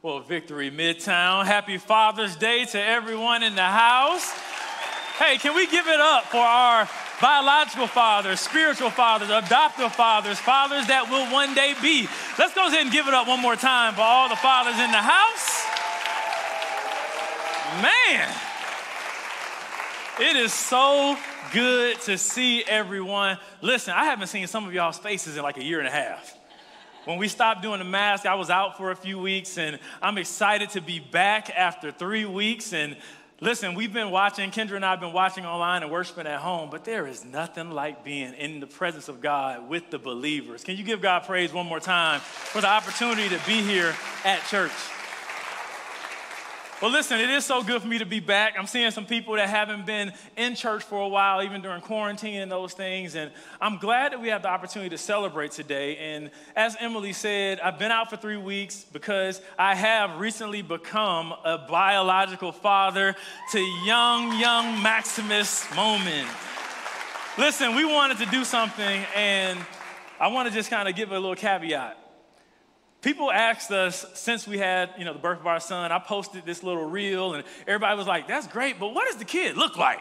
Well, Victory Midtown, happy Father's Day to everyone in the house. Hey, can we give it up for our biological fathers, spiritual fathers, adoptive fathers, fathers that will one day be? Let's go ahead and give it up one more time for all the fathers in the house. Man, it is so good to see everyone. Listen, I haven't seen some of y'all's faces in like a year and a half. When we stopped doing the mask, I was out for a few weeks, and I'm excited to be back after three weeks. And listen, we've been watching, Kendra and I have been watching online and worshiping at home, but there is nothing like being in the presence of God with the believers. Can you give God praise one more time for the opportunity to be here at church? Well, listen, it is so good for me to be back. I'm seeing some people that haven't been in church for a while, even during quarantine and those things. And I'm glad that we have the opportunity to celebrate today. And as Emily said, I've been out for three weeks because I have recently become a biological father to young, young Maximus Moman. Listen, we wanted to do something, and I want to just kind of give a little caveat. People asked us since we had, you know, the birth of our son, I posted this little reel and everybody was like, that's great, but what does the kid look like?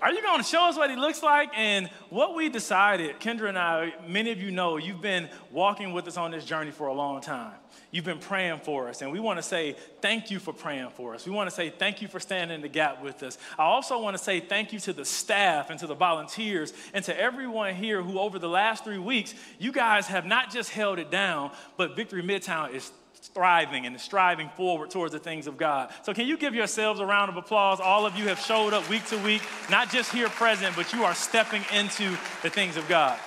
Are you going to show us what he looks like? And what we decided, Kendra and I, many of you know, you've been walking with us on this journey for a long time. You've been praying for us, and we want to say thank you for praying for us. We want to say thank you for standing in the gap with us. I also want to say thank you to the staff and to the volunteers and to everyone here who, over the last three weeks, you guys have not just held it down, but Victory Midtown is thriving and striving forward towards the things of God. So, can you give yourselves a round of applause? All of you have showed up week to week, not just here present, but you are stepping into the things of God.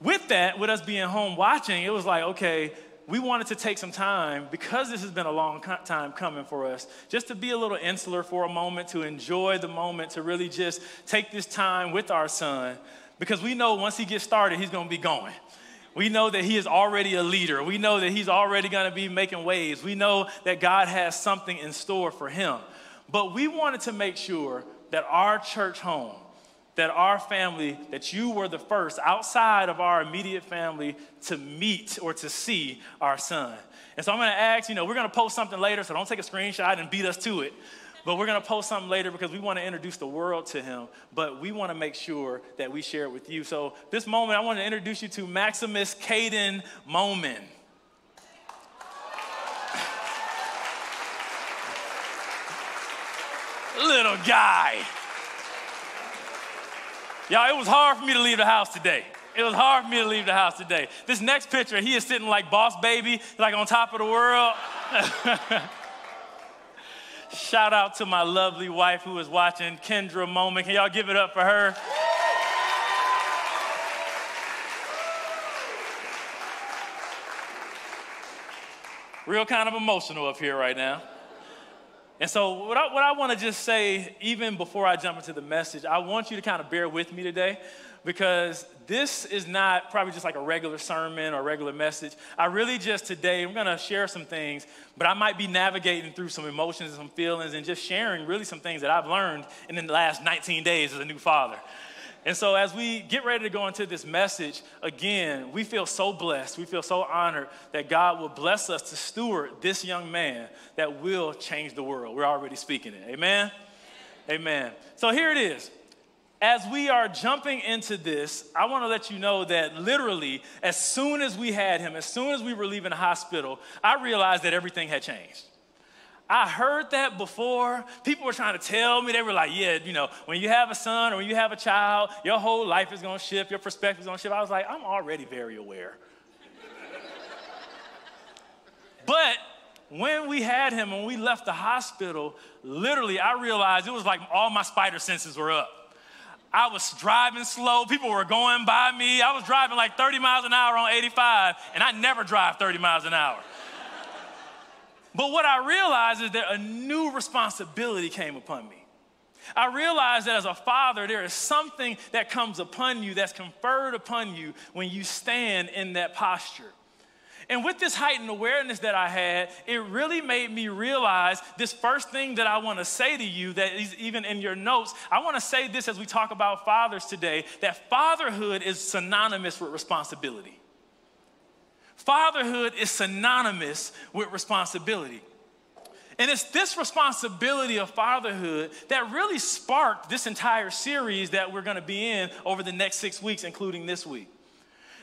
With that, with us being home watching, it was like, okay, we wanted to take some time because this has been a long time coming for us, just to be a little insular for a moment, to enjoy the moment, to really just take this time with our son, because we know once he gets started, he's going to be going. We know that he is already a leader. We know that he's already going to be making waves. We know that God has something in store for him. But we wanted to make sure that our church home, that our family, that you were the first outside of our immediate family to meet or to see our son. And so I'm gonna ask, you know, we're gonna post something later, so don't take a screenshot and beat us to it. But we're gonna post something later because we wanna introduce the world to him, but we wanna make sure that we share it with you. So this moment, I wanna introduce you to Maximus Caden Moman. Little guy. Y'all, it was hard for me to leave the house today. It was hard for me to leave the house today. This next picture, he is sitting like boss baby, like on top of the world. Shout out to my lovely wife who is watching, Kendra Moman. Can y'all give it up for her? Real kind of emotional up here right now. And so, what I, what I want to just say, even before I jump into the message, I want you to kind of bear with me today because this is not probably just like a regular sermon or regular message. I really just today, I'm going to share some things, but I might be navigating through some emotions and some feelings and just sharing really some things that I've learned in the last 19 days as a new father. And so, as we get ready to go into this message, again, we feel so blessed. We feel so honored that God will bless us to steward this young man that will change the world. We're already speaking it. Amen? Amen. So, here it is. As we are jumping into this, I want to let you know that literally, as soon as we had him, as soon as we were leaving the hospital, I realized that everything had changed. I heard that before. People were trying to tell me, they were like, yeah, you know, when you have a son or when you have a child, your whole life is gonna shift, your perspective is gonna shift. I was like, I'm already very aware. but when we had him, when we left the hospital, literally, I realized it was like all my spider senses were up. I was driving slow. People were going by me. I was driving like 30 miles an hour on 85, and I never drive 30 miles an hour. But what I realized is that a new responsibility came upon me. I realized that as a father, there is something that comes upon you, that's conferred upon you when you stand in that posture. And with this heightened awareness that I had, it really made me realize this first thing that I want to say to you, that is even in your notes. I want to say this as we talk about fathers today that fatherhood is synonymous with responsibility. Fatherhood is synonymous with responsibility. And it's this responsibility of fatherhood that really sparked this entire series that we're to be in over the next six weeks, including this week.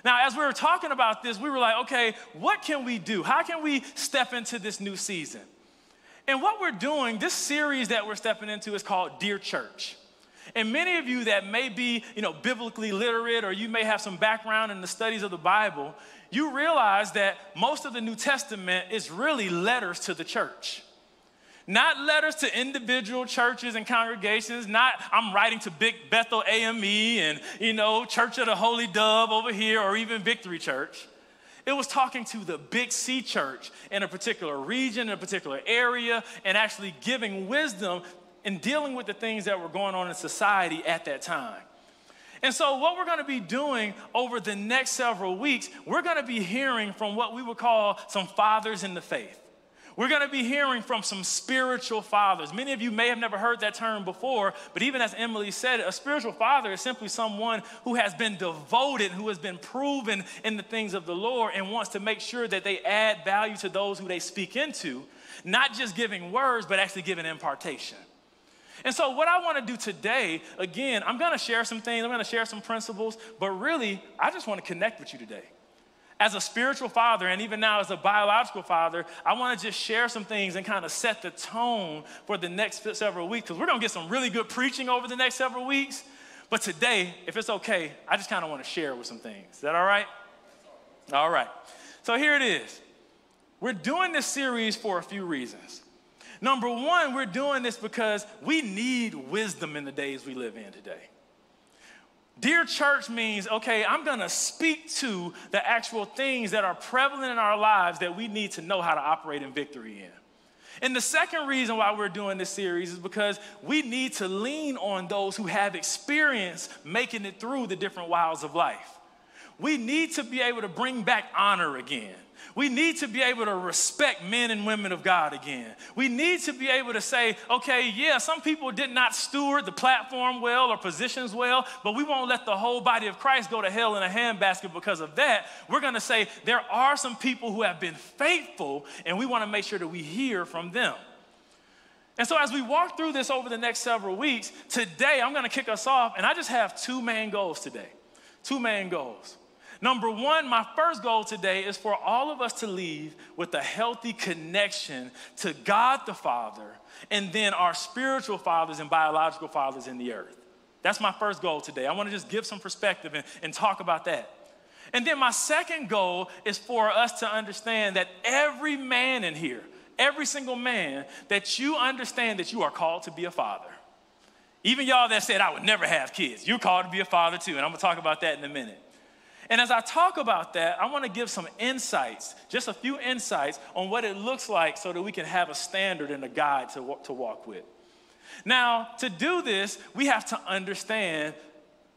Now, as we were talking about this, we were like, okay, what can we do? How can we step into this new season? And what we're doing, this series that we're stepping into is called Dear Church. And many of you that may be, you know, biblically literate or you may have some background in the studies of the Bible, you realize that most of the New Testament is really letters to the church. Not letters to individual churches and congregations, not I'm writing to Big Bethel AME and, you know, Church of the Holy Dove over here or even Victory Church. It was talking to the Big C church in a particular region, in a particular area, and actually giving wisdom in dealing with the things that were going on in society at that time. And so, what we're going to be doing over the next several weeks, we're going to be hearing from what we would call some fathers in the faith. We're going to be hearing from some spiritual fathers. Many of you may have never heard that term before, but even as Emily said, a spiritual father is simply someone who has been devoted, who has been proven in the things of the Lord, and wants to make sure that they add value to those who they speak into, not just giving words, but actually giving impartation. And so, what I want to do today, again, I'm going to share some things, I'm going to share some principles, but really, I just want to connect with you today. As a spiritual father, and even now as a biological father, I want to just share some things and kind of set the tone for the next several weeks, because we're going to get some really good preaching over the next several weeks. But today, if it's okay, I just kind of want to share with some things. Is that all right? All right. So here it is. We're doing this series for a few reasons. Number one, we're doing this because we need wisdom in the days we live in today. Dear church means, okay, I'm gonna speak to the actual things that are prevalent in our lives that we need to know how to operate in victory in. And the second reason why we're doing this series is because we need to lean on those who have experience making it through the different wilds of life. We need to be able to bring back honor again. We need to be able to respect men and women of God again. We need to be able to say, okay, yeah, some people did not steward the platform well or positions well, but we won't let the whole body of Christ go to hell in a handbasket because of that. We're going to say there are some people who have been faithful, and we want to make sure that we hear from them. And so, as we walk through this over the next several weeks, today I'm going to kick us off, and I just have two main goals today. Two main goals. Number one, my first goal today is for all of us to leave with a healthy connection to God the Father and then our spiritual fathers and biological fathers in the earth. That's my first goal today. I want to just give some perspective and, and talk about that. And then my second goal is for us to understand that every man in here, every single man, that you understand that you are called to be a father. Even y'all that said, I would never have kids, you're called to be a father too. And I'm gonna talk about that in a minute. And as I talk about that, I want to give some insights, just a few insights on what it looks like so that we can have a standard and a guide to, to walk with. Now, to do this, we have to understand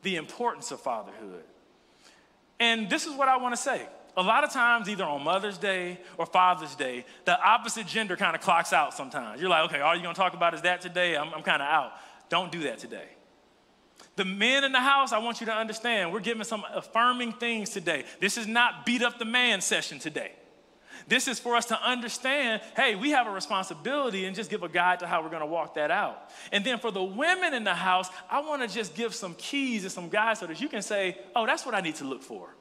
the importance of fatherhood. And this is what I want to say. A lot of times, either on Mother's Day or Father's Day, the opposite gender kind of clocks out sometimes. You're like, okay, all you're going to talk about is that today? I'm, I'm kind of out. Don't do that today. The men in the house, I want you to understand, we're giving some affirming things today. This is not beat up the man session today. This is for us to understand hey, we have a responsibility and just give a guide to how we're to walk that out. And then for the women in the house, I want to just give some keys and some guides so that you can say, oh, that's what I need to look for.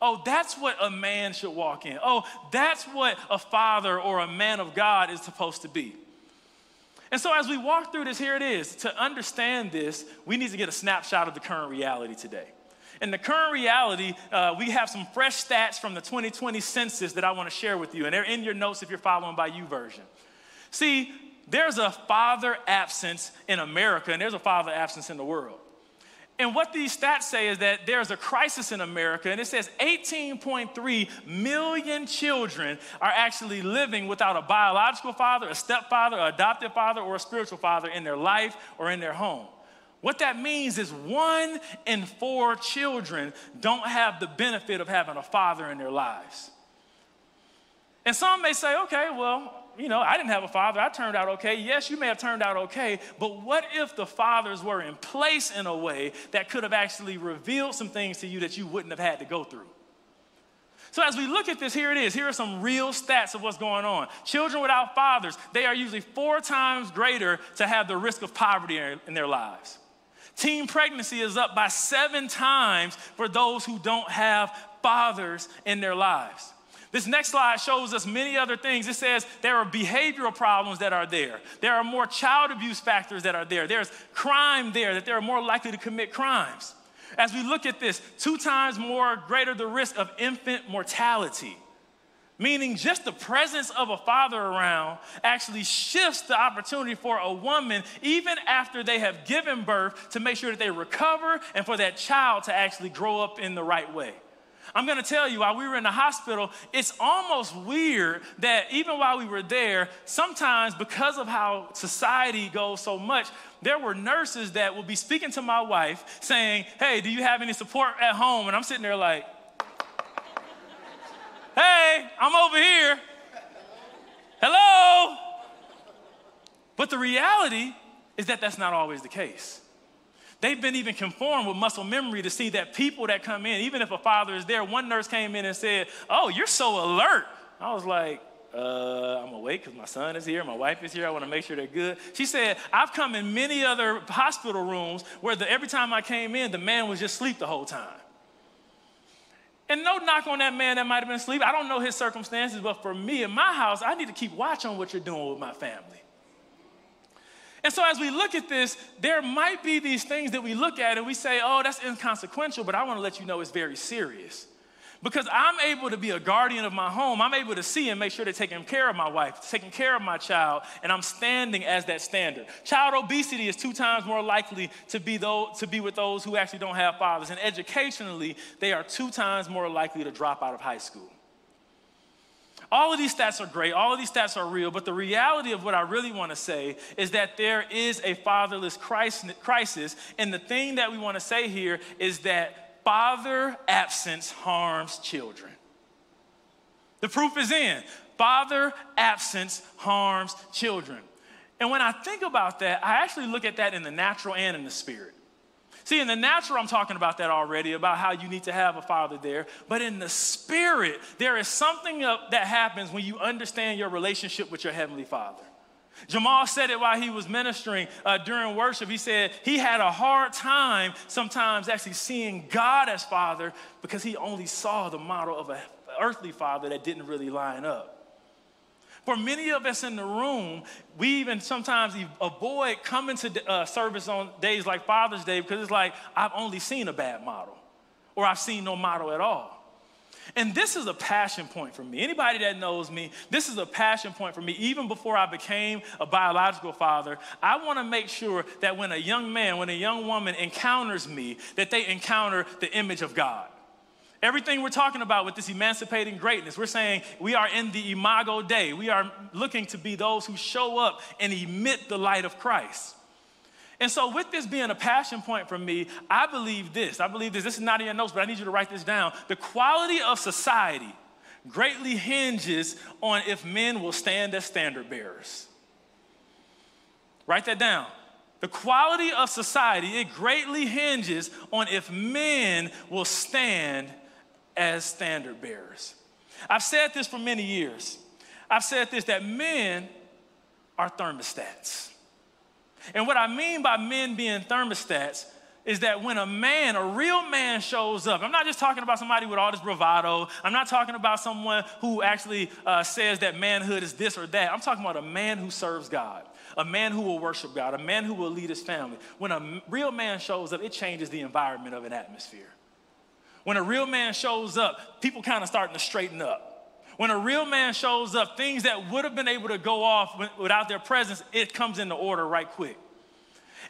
Oh, that's what a man should walk in. Oh, that's what a father or a man of God is supposed to be. And so, as we walk through this, here it is. To understand this, we need to get a snapshot of the current reality today. In the current reality, uh, we have some fresh stats from the 2020 census that I want to share with you, and they're in your notes if you're following by YouVersion. See, there's a father absence in America, and there's a father absence in the world. And what these stats say is that there's a crisis in America, and it says 18.3 million children are actually living without a biological father, a stepfather, an adoptive father, or a spiritual father in their life or in their home. What that means is one in four children don't have the benefit of having a father in their lives. And some may say, okay, well, you know, I didn't have a father. I turned out okay. Yes, you may have turned out okay, but what if the fathers were in place in a way that could have actually revealed some things to you that you wouldn't have had to go through? So, as we look at this, here it is. Here are some real stats of what's going on. Children without fathers, they are usually four times greater to have the risk of poverty in their lives. Teen pregnancy is up by seven times for those who don't have fathers in their lives. This next slide shows us many other things. It says there are behavioral problems that are there. There are more child abuse factors that are there. There's crime there, that they're more likely to commit crimes. As we look at this, two times more greater the risk of infant mortality. Meaning, just the presence of a father around actually shifts the opportunity for a woman, even after they have given birth, to make sure that they recover and for that child to actually grow up in the right way. I'm gonna tell you, while we were in the hospital, it's almost weird that even while we were there, sometimes because of how society goes so much, there were nurses that would be speaking to my wife saying, Hey, do you have any support at home? And I'm sitting there like, Hey, I'm over here. Hello. But the reality is that that's not always the case. They've been even conformed with muscle memory to see that people that come in, even if a father is there, one nurse came in and said, Oh, you're so alert. I was like, uh, I'm awake because my son is here, my wife is here. I want to make sure they're good. She said, I've come in many other hospital rooms where the, every time I came in, the man was just asleep the whole time. And no knock on that man that might have been asleep. I don't know his circumstances, but for me in my house, I need to keep watch on what you're doing with my family. And so, as we look at this, there might be these things that we look at and we say, oh, that's inconsequential, but I want to let you know it's very serious. Because I'm able to be a guardian of my home. I'm able to see and make sure they're taking care of my wife, taking care of my child, and I'm standing as that standard. Child obesity is two times more likely to be, to be with those who actually don't have fathers. And educationally, they are two times more likely to drop out of high school. All of these stats are great, all of these stats are real, but the reality of what I really want to say is that there is a fatherless crisis. And the thing that we want to say here is that father absence harms children. The proof is in father absence harms children. And when I think about that, I actually look at that in the natural and in the spirit. See, in the natural, I'm talking about that already, about how you need to have a father there. But in the spirit, there is something that happens when you understand your relationship with your heavenly father. Jamal said it while he was ministering uh, during worship. He said he had a hard time sometimes actually seeing God as father because he only saw the model of an earthly father that didn't really line up. For many of us in the room, we even sometimes avoid coming to uh, service on days like Father's Day because it's like, I've only seen a bad model, or I've seen no model at all. And this is a passion point for me. Anybody that knows me, this is a passion point for me. Even before I became a biological father, I want to make sure that when a young man, when a young woman encounters me, that they encounter the image of God. Everything we're talking about with this emancipating greatness, we're saying we are in the imago Dei. We are looking to be those who show up and emit the light of Christ. And so, with this being a passion point for me, I believe this. I believe this. This is not in your notes, but I need you to write this down. The quality of society greatly hinges on if men will stand as standard bearers. Write that down. The quality of society, it greatly hinges on if men will stand as standard bearers. I've said this for many years. I've said this that men are thermostats. And what I mean by men being thermostats is that when a man, a real man shows up, I'm not just talking about somebody with all this bravado. I'm not talking about someone who actually uh, says that manhood is this or that. I'm talking about a man who serves God, a man who will worship God, a man who will lead his family. When a real man shows up, it changes the environment of an atmosphere. When a real man shows up, people kind of starting to straighten up. When a real man shows up, things that would have been able to go off without their presence, it comes into order right quick.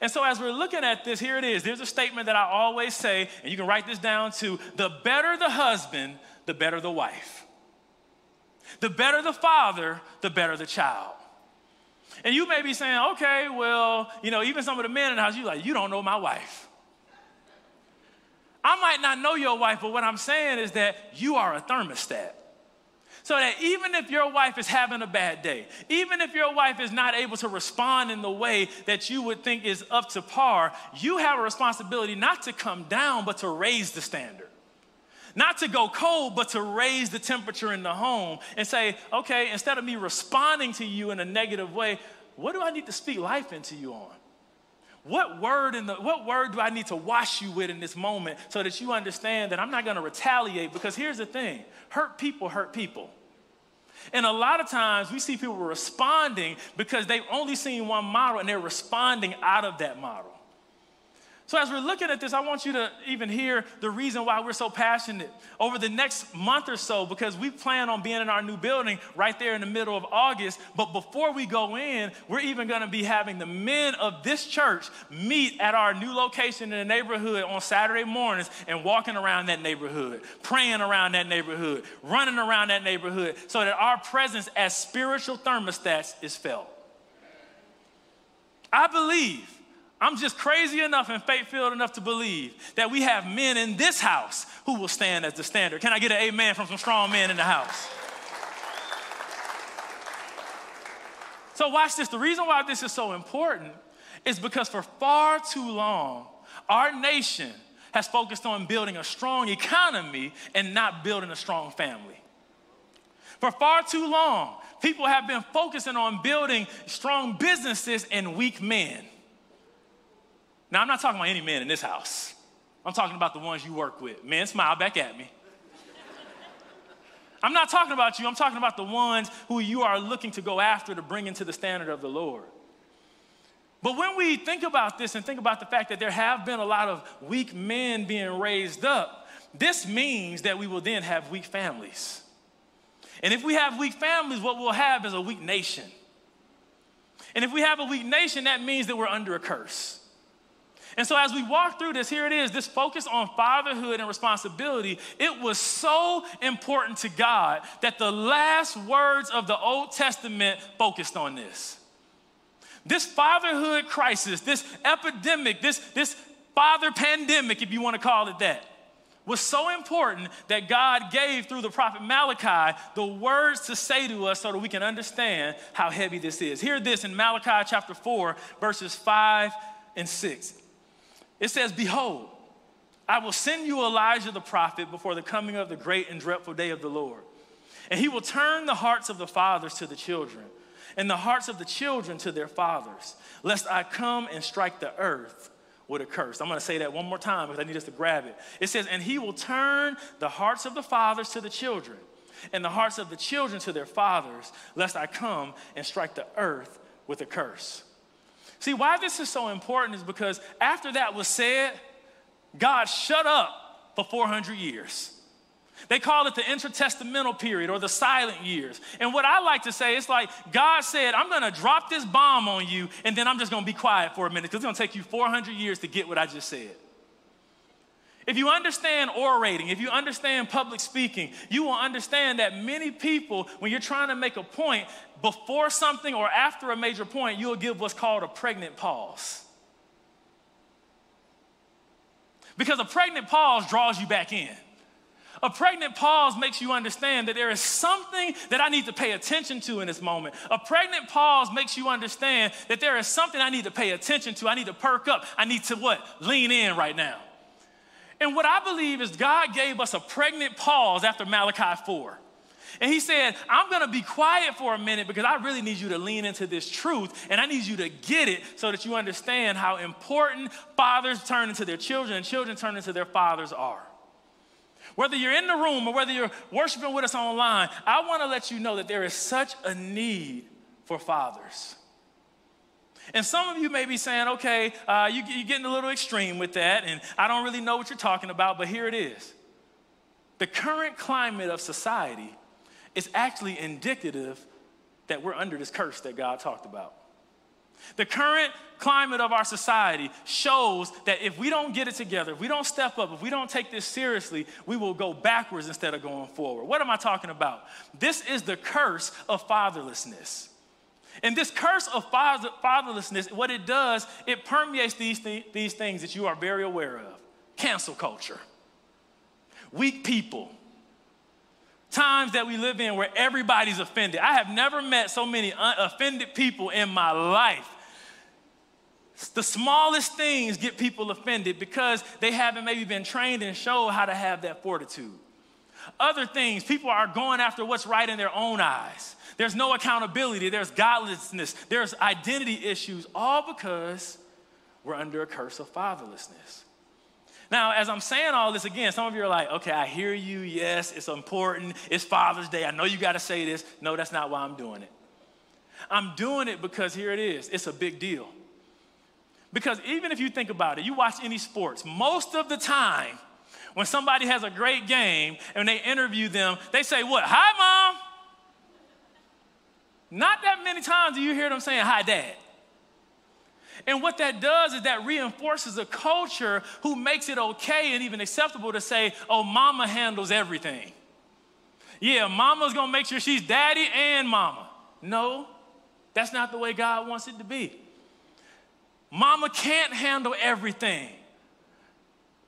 And so, as we're looking at this, here it is. There's a statement that I always say, and you can write this down too the better the husband, the better the wife. The better the father, the better the child. And you may be saying, okay, well, you know, even some of the men in the house, you like, you don't know my wife. I might not know your wife, but what I'm saying is that you are a thermostat. So that even if your wife is having a bad day, even if your wife is not able to respond in the way that you would think is up to par, you have a responsibility not to come down, but to raise the standard. Not to go cold, but to raise the temperature in the home and say, okay, instead of me responding to you in a negative way, what do I need to speak life into you on? What word in the what word do I need to wash you with in this moment so that you understand that I'm not going to retaliate because here's the thing. Hurt people hurt people. And a lot of times we see people responding because they've only seen one model and they're responding out of that model. So, as we're looking at this, I want you to even hear the reason why we're so passionate over the next month or so, because we plan on being in our new building right there in the middle of August. But before we go in, we're even going to be having the men of this church meet at our new location in the neighborhood on Saturday mornings and walking around that neighborhood, praying around that neighborhood, running around that neighborhood, so that our presence as spiritual thermostats is felt. I believe I'm just crazy enough and faith filled enough to believe that we have men in this house who will stand as the standard. Can I get an amen from some strong men in the house? So, watch this. The reason why this is so important is because for far too long, our nation has focused on building a strong economy and not building a strong family. For far too long, people have been focusing on building strong businesses and weak men. Now, I'm not talking about any men in this house. I'm talking about the ones you work with. Men, smile back at me. I'm not talking about you. I'm talking about the ones who you are looking to go after to bring into the standard of the Lord. But when we think about this and think about the fact that there have been a lot of weak men being raised up, this means that we will then have weak families. And if we have weak families, what we'll have is a weak nation. And if we have a weak nation, that means that we're under a curse. And so, as we walk through this, here it is this focus on fatherhood and responsibility. It was so important to God that the last words of the Old Testament focused on this. This fatherhood crisis, this epidemic, this, this father pandemic, if you want to call it that, was so important that God gave through the prophet Malachi the words to say to us so that we can understand how heavy this is. Hear this in Malachi chapter 4, verses 5 and 6. It says, Behold, I will send you Elijah the prophet before the coming of the great and dreadful day of the Lord. And he will turn the hearts of the fathers to the children, and the hearts of the children to their fathers, lest I come and strike the earth with a curse. I'm gonna say that one more time because I need us to grab it. It says, And he will turn the hearts of the fathers to the children, and the hearts of the children to their fathers, lest I come and strike the earth with a curse. See, why this is so important is because after that was said, God shut up for 400 years. They call it the intertestamental period or the silent years. And what I like to say, it's like God said, I'm gonna drop this bomb on you, and then I'm just gonna be quiet for a minute because it's gonna take you 400 years to get what I just said. If you understand orating, if you understand public speaking, you will understand that many people, when you're trying to make a point, before something or after a major point, you'll give what's called a pregnant pause. Because a pregnant pause draws you back in. A pregnant pause makes you understand that there is something that I need to pay attention to in this moment. A pregnant pause makes you understand that there is something I need to pay attention to. I need to perk up. I need to what? Lean in right now. And what I believe is God gave us a pregnant pause after Malachi 4. And he said, I'm gonna be quiet for a minute because I really need you to lean into this truth and I need you to get it so that you understand how important fathers turn into their children and children turn into their fathers are. Whether you're in the room or whether you're worshiping with us online, I wanna let you know that there is such a need for fathers. And some of you may be saying, okay, uh, you, you're getting a little extreme with that, and I don't really know what you're talking about, but here it is. The current climate of society is actually indicative that we're under this curse that God talked about. The current climate of our society shows that if we don't get it together, if we don't step up, if we don't take this seriously, we will go backwards instead of going forward. What am I talking about? This is the curse of fatherlessness. And this curse of father, fatherlessness, what it does, it permeates these, th- these things that you are very aware of cancel culture, weak people, times that we live in where everybody's offended. I have never met so many offended people in my life. The smallest things get people offended because they haven't maybe been trained and shown how to have that fortitude. Other things, people are going after what's right in their own eyes. There's no accountability, there's godlessness, there's identity issues, all because we're under a curse of fatherlessness. Now, as I'm saying all this again, some of you are like, okay, I hear you. Yes, it's important. It's Father's Day. I know you got to say this. No, that's not why I'm doing it. I'm doing it because here it is it's a big deal. Because even if you think about it, you watch any sports, most of the time, when somebody has a great game and they interview them, they say, What? Hi, mom. Not that many times do you hear them saying, Hi, dad. And what that does is that reinforces a culture who makes it okay and even acceptable to say, Oh, mama handles everything. Yeah, mama's gonna make sure she's daddy and mama. No, that's not the way God wants it to be. Mama can't handle everything.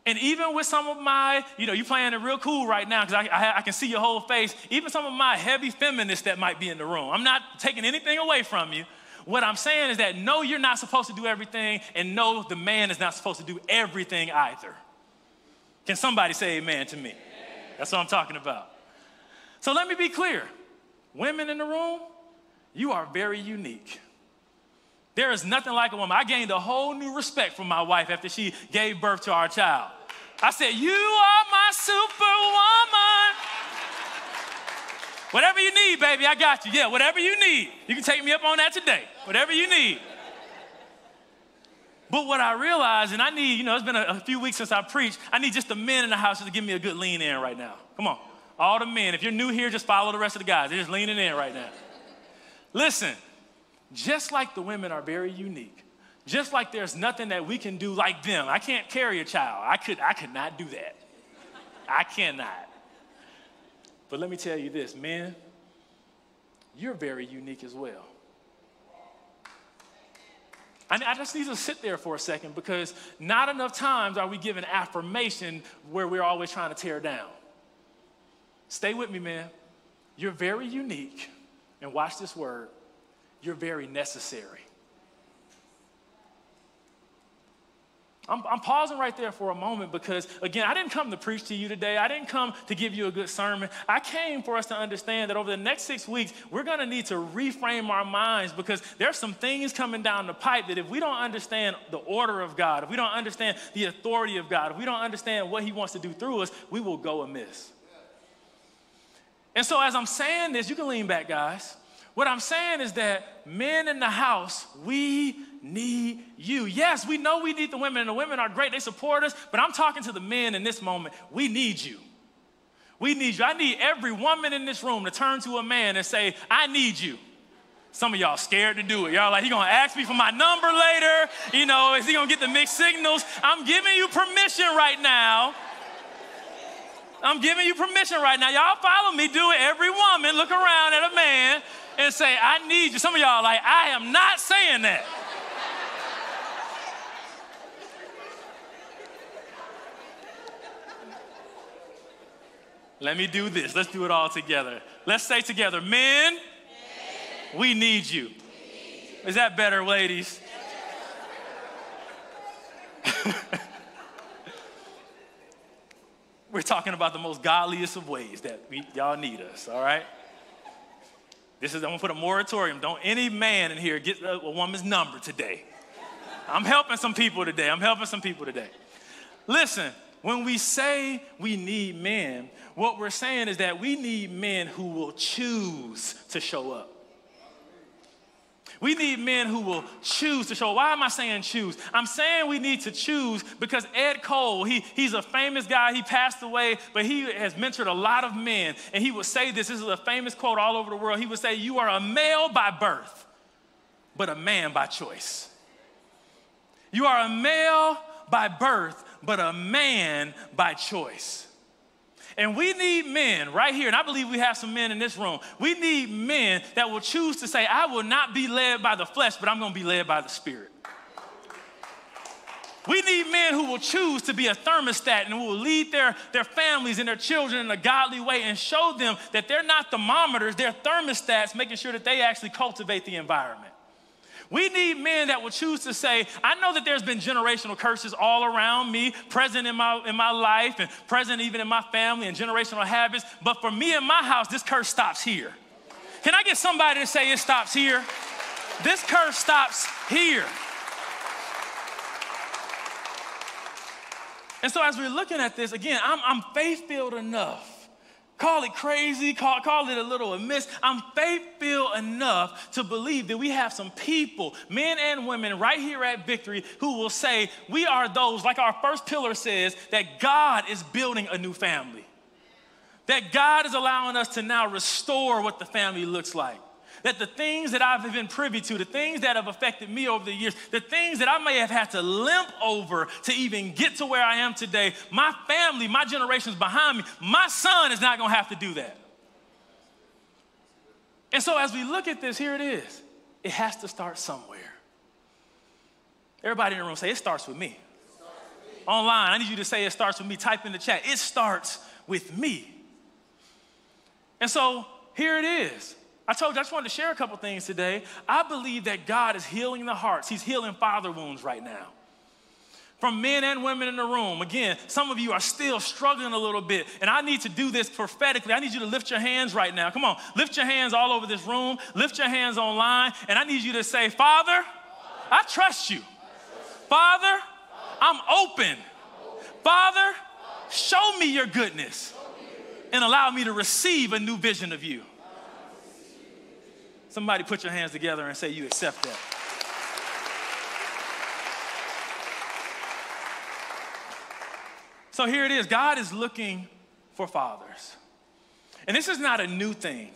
And even with some of my, you know, you're playing it real cool right now because I, I, I, can see your whole face. Even some of my heavy feminists that might be in the room. I'm not taking anything away from you. What I'm saying is that no, you're not supposed to do everything, and no, the man is not supposed to do everything either. Can somebody say amen to me? That's what I'm talking about. So let me be clear women in the room, you are very unique. There is nothing like a woman. I gained a whole new respect for my wife after she gave birth to our child. I said, You are my superwoman. Whatever you need, baby, I got you. Yeah, whatever you need. You can take me up on that today. Whatever you need. But what I realized, and I need, you know, it's been a, a, few weeks since I preached, I need just the men in the house to give me a good lean in right now. Come on. All the men. If you're new here, just follow the rest of the guys. They're just leaning in right now. Listen, just like the women are very unique, just like there's nothing that we can do like them. I can't carry a child. I could, I could not do that. I cannot. But let me tell you this, men, you're very unique as well. I, just need to sit there for a second because not enough times are we given affirmation where we're always trying to tear down. Stay with me, man. You're very unique. And watch this word you're very necessary. I'm, I'm, pausing right there for a moment because, again, I didn't come to preach to you today. I didn't come to give you a good sermon. I came for us to understand that over the next six weeks, we're going to need to reframe our minds because there's some things coming down the pipe that if we don't understand the order of God, if we don't understand the authority of God, if we don't understand what He wants to do through us, we will go amiss. And so, as I'm saying this, you can lean back, guys. What I'm saying is that men in the house, we need you. Yes, we know we need the women, and the women are great, they support us, but I'm talking to the men in this moment. We need you. We need you. I need every woman in this room to turn to a man and say, I need you. Some of y'all scared to do it. Y'all like, he gonna ask me for my number later. You know, is he gonna get the mixed signals? I'm giving you permission right now. I'm giving you permission right now. Y'all follow me. Do it. Every woman look around at a man and say, I need you. Some of y'all like, I am not saying that. Let me do this. Let's do it all together. Let's say together, men, men. We, need you. we need you. Is that better, ladies? We're talking about the most godliest of ways that we, y'all need us, all right? This is, I'm gonna put a moratorium. Don't any man in here get a, a woman's number today. I'm helping some people today. I'm helping some people today. Listen, when we say we need men, what we're saying is that we need men who will choose to show up. We need men who will choose to show. Up. Why am I saying choose? I'm saying we need to choose because Ed Cole, he, he's a famous guy. He passed away, but he has mentored a lot of men. And he would say this this is a famous quote all over the world. He would say, You are a male by birth, but a man by choice. You are a male by birth, but a man by choice. And we need men right here, and I believe we have some men in this room. We need men that will choose to say, I will not be led by the flesh, but I'm gonna be led by the Spirit. We need men who will choose to be a thermostat and will lead their, their families and their children in a godly way and show them that they're not thermometers, they're thermostats, making sure that they actually cultivate the environment. We need men that will choose to say, I know that there's been generational curses all around me, present in my, in my life and present even in my family and generational habits, but for me and my house, this curse stops here. Can I get somebody to say it stops here? This curse stops here. And so, as we're looking at this, again, I'm, I'm faith filled enough Call it crazy, call, call it a little amiss. I'm faith filled enough to believe that we have some people, men and women, right here at Victory, who will say, We are those, like our first pillar says, that God is building a new family. That God is allowing us to now restore what the family looks like. That the things that I've been privy to, the things that have affected me over the years, the things that I may have had to limp over to even get to where I am today, my family, my generations behind me, my son is not gonna have to do that. And so as we look at this, here it is. It has to start somewhere. Everybody in the room say, It starts with me. Starts with me. Online, I need you to say, It starts with me. Type in the chat, It starts with me. And so here it is. I told you I just wanted to share a couple things today. I believe that God is healing the hearts. He's healing father wounds right now. From men and women in the room. Again, some of you are still struggling a little bit, and I need to do this prophetically. I need you to lift your hands right now. Come on, lift your hands all over this room, lift your hands online, and I need you to say, Father, I trust you. Father, I'm open. Father, show me your goodness and allow me to receive a new vision of you. Somebody put your hands together and say you accept that. So here it is God is looking for fathers. And this is not a new thing.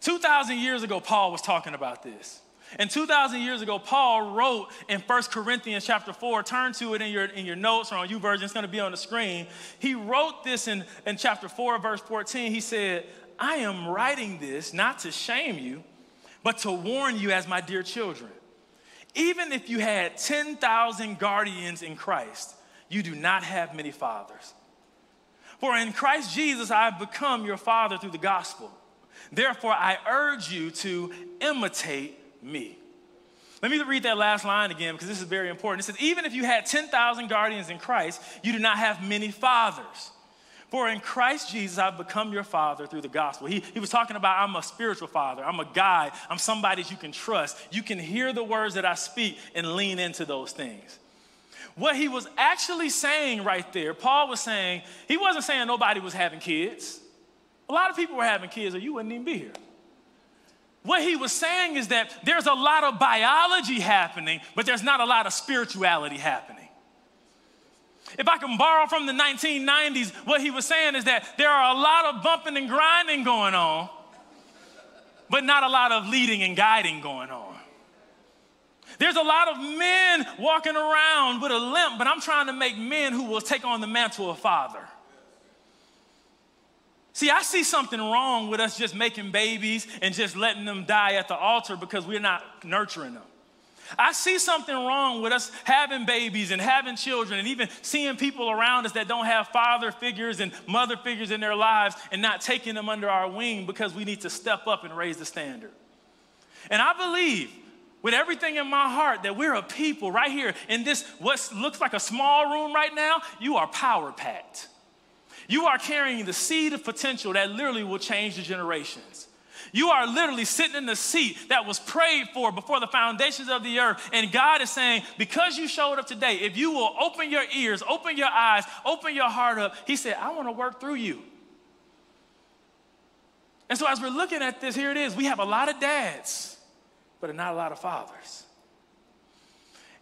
2,000 years ago, Paul was talking about this. And 2,000 years ago, Paul wrote in 1 Corinthians chapter 4, turn to it in your, in your notes or on YouVersion, it's gonna be on the screen. He wrote this in, in chapter 4, verse 14. He said, I am writing this not to shame you, but to warn you as my dear children. Even if you had 10,000 guardians in Christ, you do not have many fathers. For in Christ Jesus, I have become your father through the gospel. Therefore, I urge you to imitate me. Let me read that last line again because this is very important. It says, Even if you had 10,000 guardians in Christ, you do not have many fathers. For in Christ Jesus, I've become your father through the gospel. He, he was talking about, I'm a spiritual father, I'm a guide, I'm somebody you can trust. You can hear the words that I speak and lean into those things. What he was actually saying right there, Paul was saying, he wasn't saying nobody was having kids. A lot of people were having kids, or you wouldn't even be here. What he was saying is that there's a lot of biology happening, but there's not a lot of spirituality happening. If I can borrow from the 1990s, what he was saying is that there are a lot of bumping and grinding going on, but not a lot of leading and guiding going on. There's a lot of men walking around with a limp, but I'm trying to make men who will take on the mantle of father. See, I see something wrong with us just making babies and just letting them die at the altar because we're not nurturing them. I see something wrong with us having babies and having children and even seeing people around us that don't have father figures and mother figures in their lives and not taking them under our wing because we need to step up and raise the standard. And I believe with everything in my heart that we're a people right here in this, what looks like a small room right now, you are power packed. You are carrying the seed of potential that literally will change the generations. You are literally sitting in the seat that was prayed for before the foundations of the earth. And God is saying, because you showed up today, if you will open your ears, open your eyes, open your heart up, He said, I want to work through you. And so as we're looking at this, here it is. We have a lot of dads, but not a lot of fathers.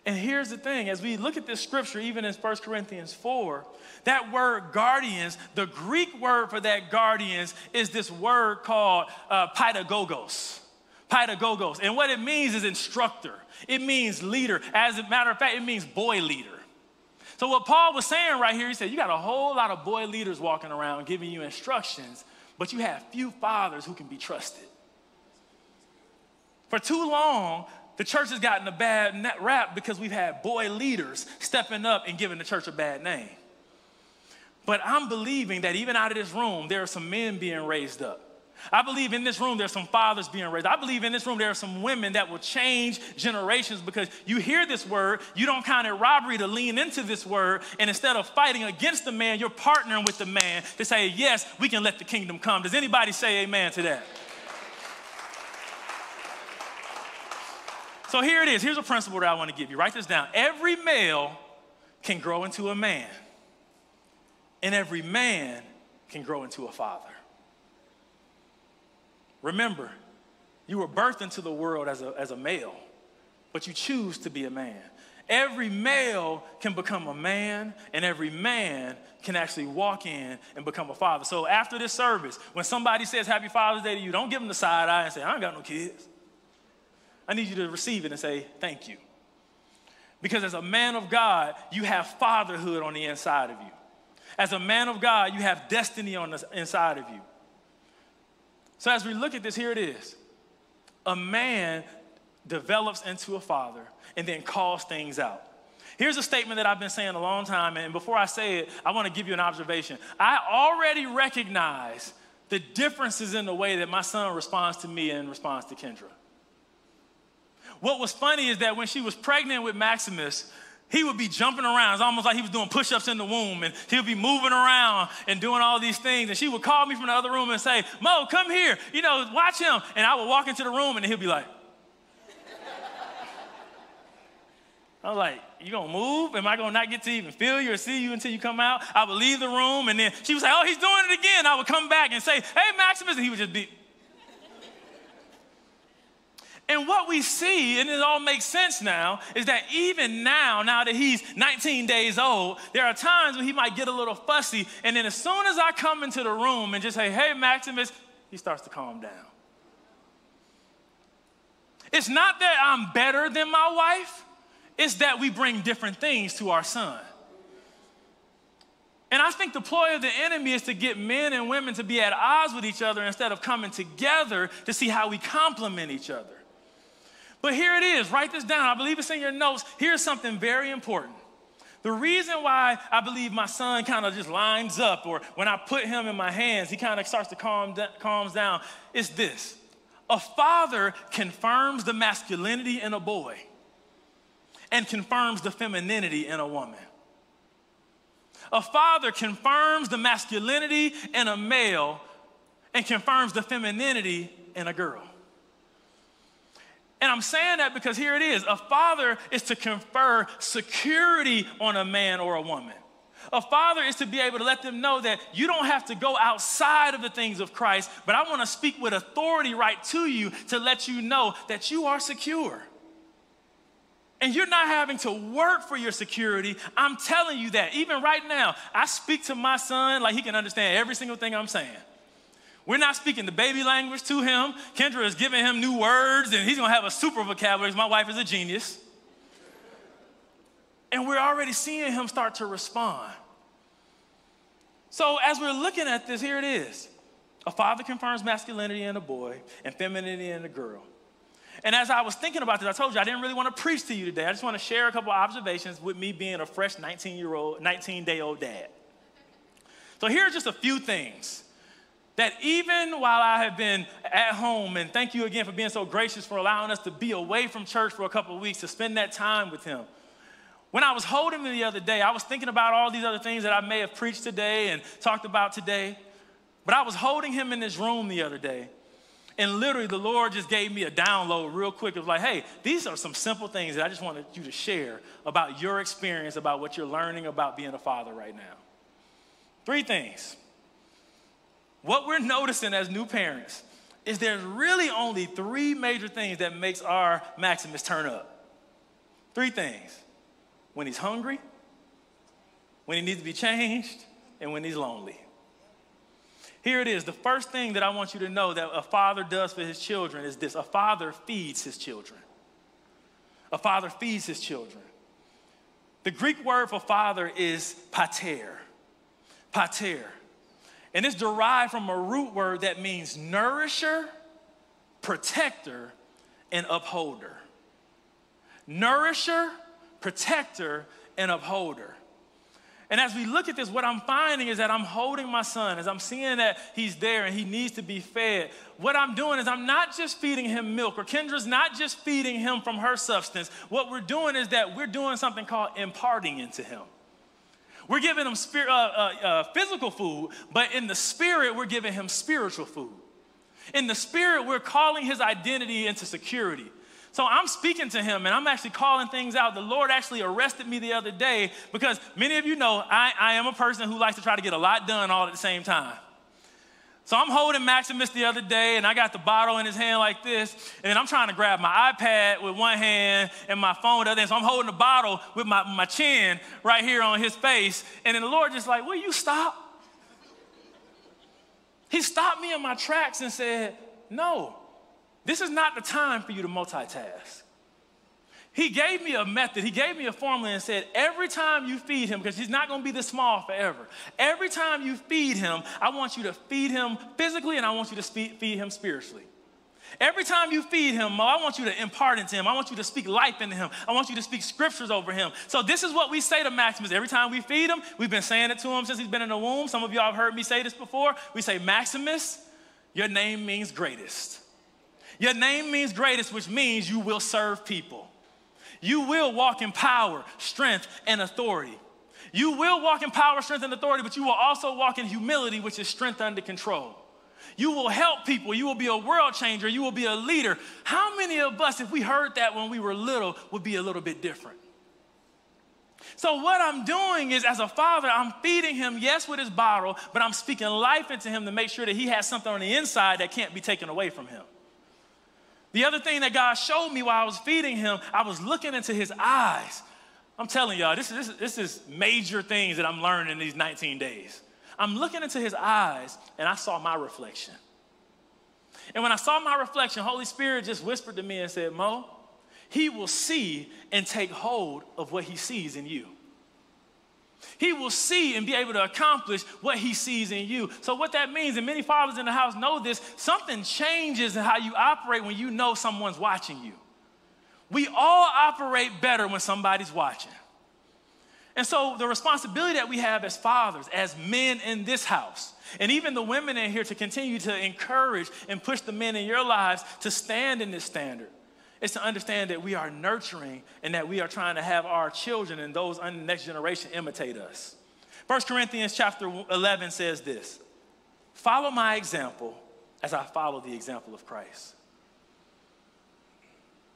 And here's the thing as we look at this scripture, even in 1 Corinthians 4, that word guardians, the Greek word for that guardians is this word called uh, pedagogos. Pedagogos. And what it means is instructor, it means leader. As a matter of fact, it means boy leader. So, what Paul was saying right here, he said, You got a whole lot of boy leaders walking around giving you instructions, but you have few fathers who can be trusted. For too long, the church has gotten a bad rap because we've had boy leaders stepping up and giving the church a bad name. But I'm believing that even out of this room, there are some men being raised up. I believe in this room there's some fathers being raised. I believe in this room there are some women that will change generations because you hear this word, you don't count it robbery to lean into this word, and instead of fighting against the man, you're partnering with the man to say, Yes, we can let the kingdom come. Does anybody say amen to that? So here it is. Here's a principle that I want to give you. Write this down. Every male can grow into a man, and every man can grow into a father. Remember, you were birthed into the world as a, as a male, but you choose to be a man. Every male can become a man, and every man can actually walk in and become a father. So after this service, when somebody says Happy Father's Day to you, don't give them the side eye and say, I ain't got no kids. I need you to receive it and say, Thank you. Because as a man of God, you have fatherhood on the inside of you. As a man of God, you have destiny on the inside of you. So as we look at this, here it is. A man develops into a father and then calls things out. Here's a statement that I've been saying a long time, and before I say it, I want to give you an observation. I already recognize the differences in the way that my son responds to me and responds to Kendra. What was funny is that when she was pregnant with Maximus, he would be jumping around. It's almost like he was doing push ups in the womb, and he would be moving around and doing all these things. And she would call me from the other room and say, Mo, come here, you know, watch him. And I would walk into the room, and he'd be like, I was like, you gonna move? Am I gonna not get to even feel you or see you until you come out? I would leave the room, and then she was like, oh, he's doing it again. I would come back and say, hey, Maximus, and he would just be, and what we see, and it all makes sense now, is that even now, now that he's 19 days old, there are times when he might get a little fussy. And then as soon as I come into the room and just say, hey, Maximus, he starts to calm down. It's not that I'm better than my wife, it's that we bring different things to our son. And I think the ploy of the enemy is to get men and women to be at odds with each other instead of coming together to see how we complement each other. But here it is. Write this down. I believe it's in your notes. Here's something very important. The reason why I believe my son kind of just lines up, or when I put him in my hands, he kind of starts to calm calms down, is this. A father confirms the masculinity in a boy and confirms the femininity in a woman. A father confirms the masculinity in a male and confirms the femininity in a girl. And I'm saying that because here it is a father is to confer security on a man or a woman. A father is to be able to let them know that you don't have to go outside of the things of Christ, but I want to speak with authority right to you to let you know that you are secure. And you're not having to work for your security. I'm telling you that. Even right now, I speak to my son like he can understand every single thing I'm saying. We're not speaking the baby language to him. Kendra is giving him new words, and he's gonna have a super vocabulary. My wife is a genius. And we're already seeing him start to respond. So, as we're looking at this, here it is a father confirms masculinity in a boy and femininity in a girl. And as I was thinking about this, I told you I didn't really want to preach to you today. I just want to share a couple observations with me being a fresh 19 year old, 19 day old dad. So, here are just a few things that even while I have been at home, and thank you again for being so gracious for allowing us to be away from church for a couple of weeks to spend that time with Him. When I was holding him the other day, I was thinking about all these other things that I may have preached today and talked about today. But I was holding him in this room the other day. And literally, the Lord just gave me a download real quick of like, hey, these are some simple things that I just wanted you to share about your experience, about what you're learning about being a father right now. Three things what we're noticing as new parents is there's really only three major things that makes our Maximus turn up. Three things. When he's hungry, when he needs to be changed, and when he's lonely. Here it is. The first thing that I want you to know that a father does for his children is this a father feeds his children. A father feeds his children. The Greek word for father is pater. Pater. And it's derived from a root word that means nourisher, protector, and upholder. Nourisher, protector, and upholder. And as we look at this, what I'm finding is that I'm holding my son, as I'm seeing that he's there and he needs to be fed. What I'm doing is I'm not just feeding him milk, or Kendra's not just feeding him from her substance. What we're doing is that we're doing something called imparting into him. We're giving him spirit, uh, uh, uh, physical food, but in the spirit, we're giving him spiritual food. In the spirit, we're calling his identity into security. So I'm speaking to him and I'm actually calling things out. The Lord actually arrested me the other day because many of you know I, I am a person who likes to try to get a lot done all at the same time. So I'm holding Maximus the other day, and I got the bottle in his hand like this, and then I'm trying to grab my iPad with one hand and my phone with the other hand. So I'm holding the bottle with my, my chin right here on his face, and then the Lord just like, will you stop? He stopped me in my tracks and said, no, this is not the time for you to multitask. He gave me a method, he gave me a formula and said, every time you feed him, because he's not gonna be this small forever, every time you feed him, I want you to feed him physically and I want you to feed him spiritually. Every time you feed him, I want you to impart into him. I want you to speak life into him. I want you to speak scriptures over him. So, this is what we say to Maximus. Every time we feed him, we've been saying it to him since he's been in the womb. Some of y'all have heard me say this before. We say, Maximus, your name means greatest. Your name means greatest, which means you will serve people. You will walk in power, strength, and authority. You will walk in power, strength, and authority, but you will also walk in humility, which is strength under control. You will help people. You will be a world changer. You will be a leader. How many of us, if we heard that when we were little, would be a little bit different? So, what I'm doing is, as a father, I'm feeding him, yes, with his bottle, but I'm speaking life into him to make sure that he has something on the inside that can't be taken away from him. The other thing that God showed me while I was feeding him, I was looking into his eyes. I'm telling y'all, this is, this, is major things that I'm learning in these 19 days. I'm looking into his eyes and I saw my reflection. And when I saw my reflection, Holy Spirit just whispered to me and said, Mo, he will see and take hold of what he sees in you. He will see and be able to accomplish what he sees in you. So, what that means, and many fathers in the house know this, something changes in how you operate when you know someone's watching you. We all operate better when somebody's watching. And so, the responsibility that we have as fathers, as men in this house, and even the women in here to continue to encourage and push the men in your lives to stand in this standard is to understand that we are nurturing and that we are trying to have our children and those the next generation imitate us. 1 Corinthians chapter 11 says this Follow my example as I follow the example of Christ.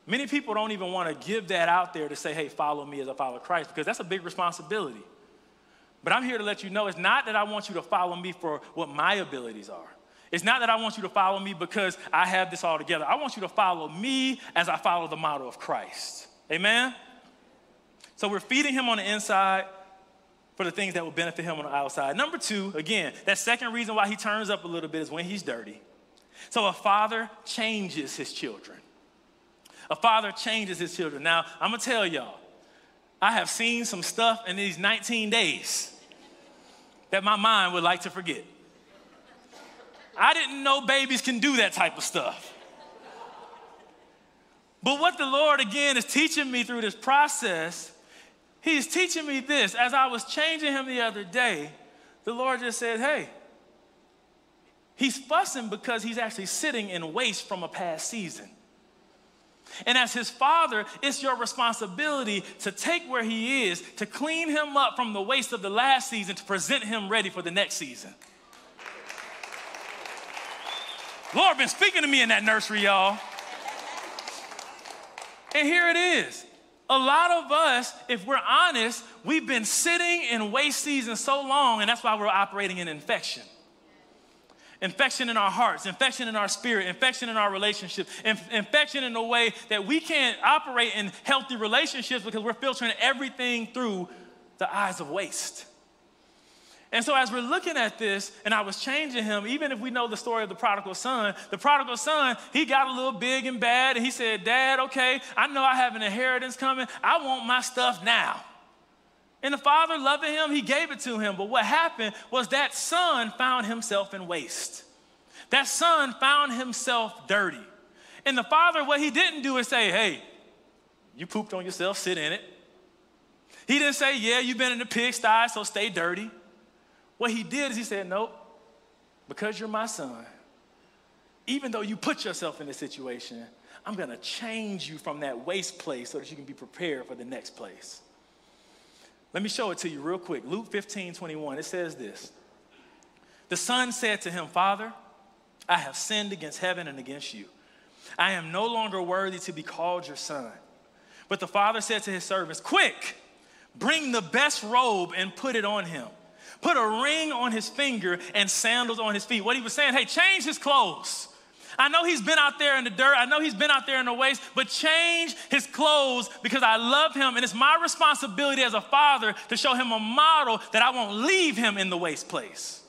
Many people don't even want to give that out there to say, hey, follow me as I follow Christ, because that's a big responsibility. But I'm here to let you know it's not that I want you to follow me for what my abilities are. It's not that I want you to follow me because I have this all together. I want you to follow me as I follow the model of Christ. Amen? So we're feeding him on the inside for the things that will benefit him on the outside. Number two, again, that second reason why he turns up a little bit is when he's dirty. So a father changes his children. A father changes his children. Now, I'm gonna tell y'all, I have seen some stuff in these 19 days that my mind would like to forget. I didn't know babies can do that type of stuff. But what the Lord, again, is teaching me through this process, He's teaching me this. As I was changing him the other day, the Lord just said, Hey, he's fussing because he's actually sitting in waste from a past season. And as his father, it's your responsibility to take where he is, to clean him up from the waste of the last season, to present him ready for the next season. Lord been speaking to me in that nursery, y'all. And here it is. A lot of us, if we're honest, we've been sitting in waste season so long, and that's why we're operating in infection. Infection in our hearts, infection in our spirit, infection in our relationship, inf- infection in a way that we can't operate in healthy relationships because we're filtering everything through the eyes of waste. And so, as we're looking at this, and I was changing him, even if we know the story of the prodigal son, the prodigal son, he got a little big and bad, and he said, Dad, okay, I know I have an inheritance coming. I want my stuff now. And the father, loving him, he gave it to him. But what happened was that son found himself in waste. That son found himself dirty. And the father, what he didn't do is say, Hey, you pooped on yourself, sit in it. He didn't say, Yeah, you've been in the pigsty, so stay dirty. What he did is he said, Nope, because you're my son, even though you put yourself in this situation, I'm gonna change you from that waste place so that you can be prepared for the next place. Let me show it to you real quick. Luke 15, 21, it says this The son said to him, Father, I have sinned against heaven and against you. I am no longer worthy to be called your son. But the father said to his servants, Quick, bring the best robe and put it on him. Put a ring on his finger and sandals on his feet. What he was saying, hey, change his clothes. I know he's been out there in the dirt. I know he's been out there in the waste, but change his clothes because I love him. And it's my responsibility as a father to show him a model that I won't leave him in the waste place.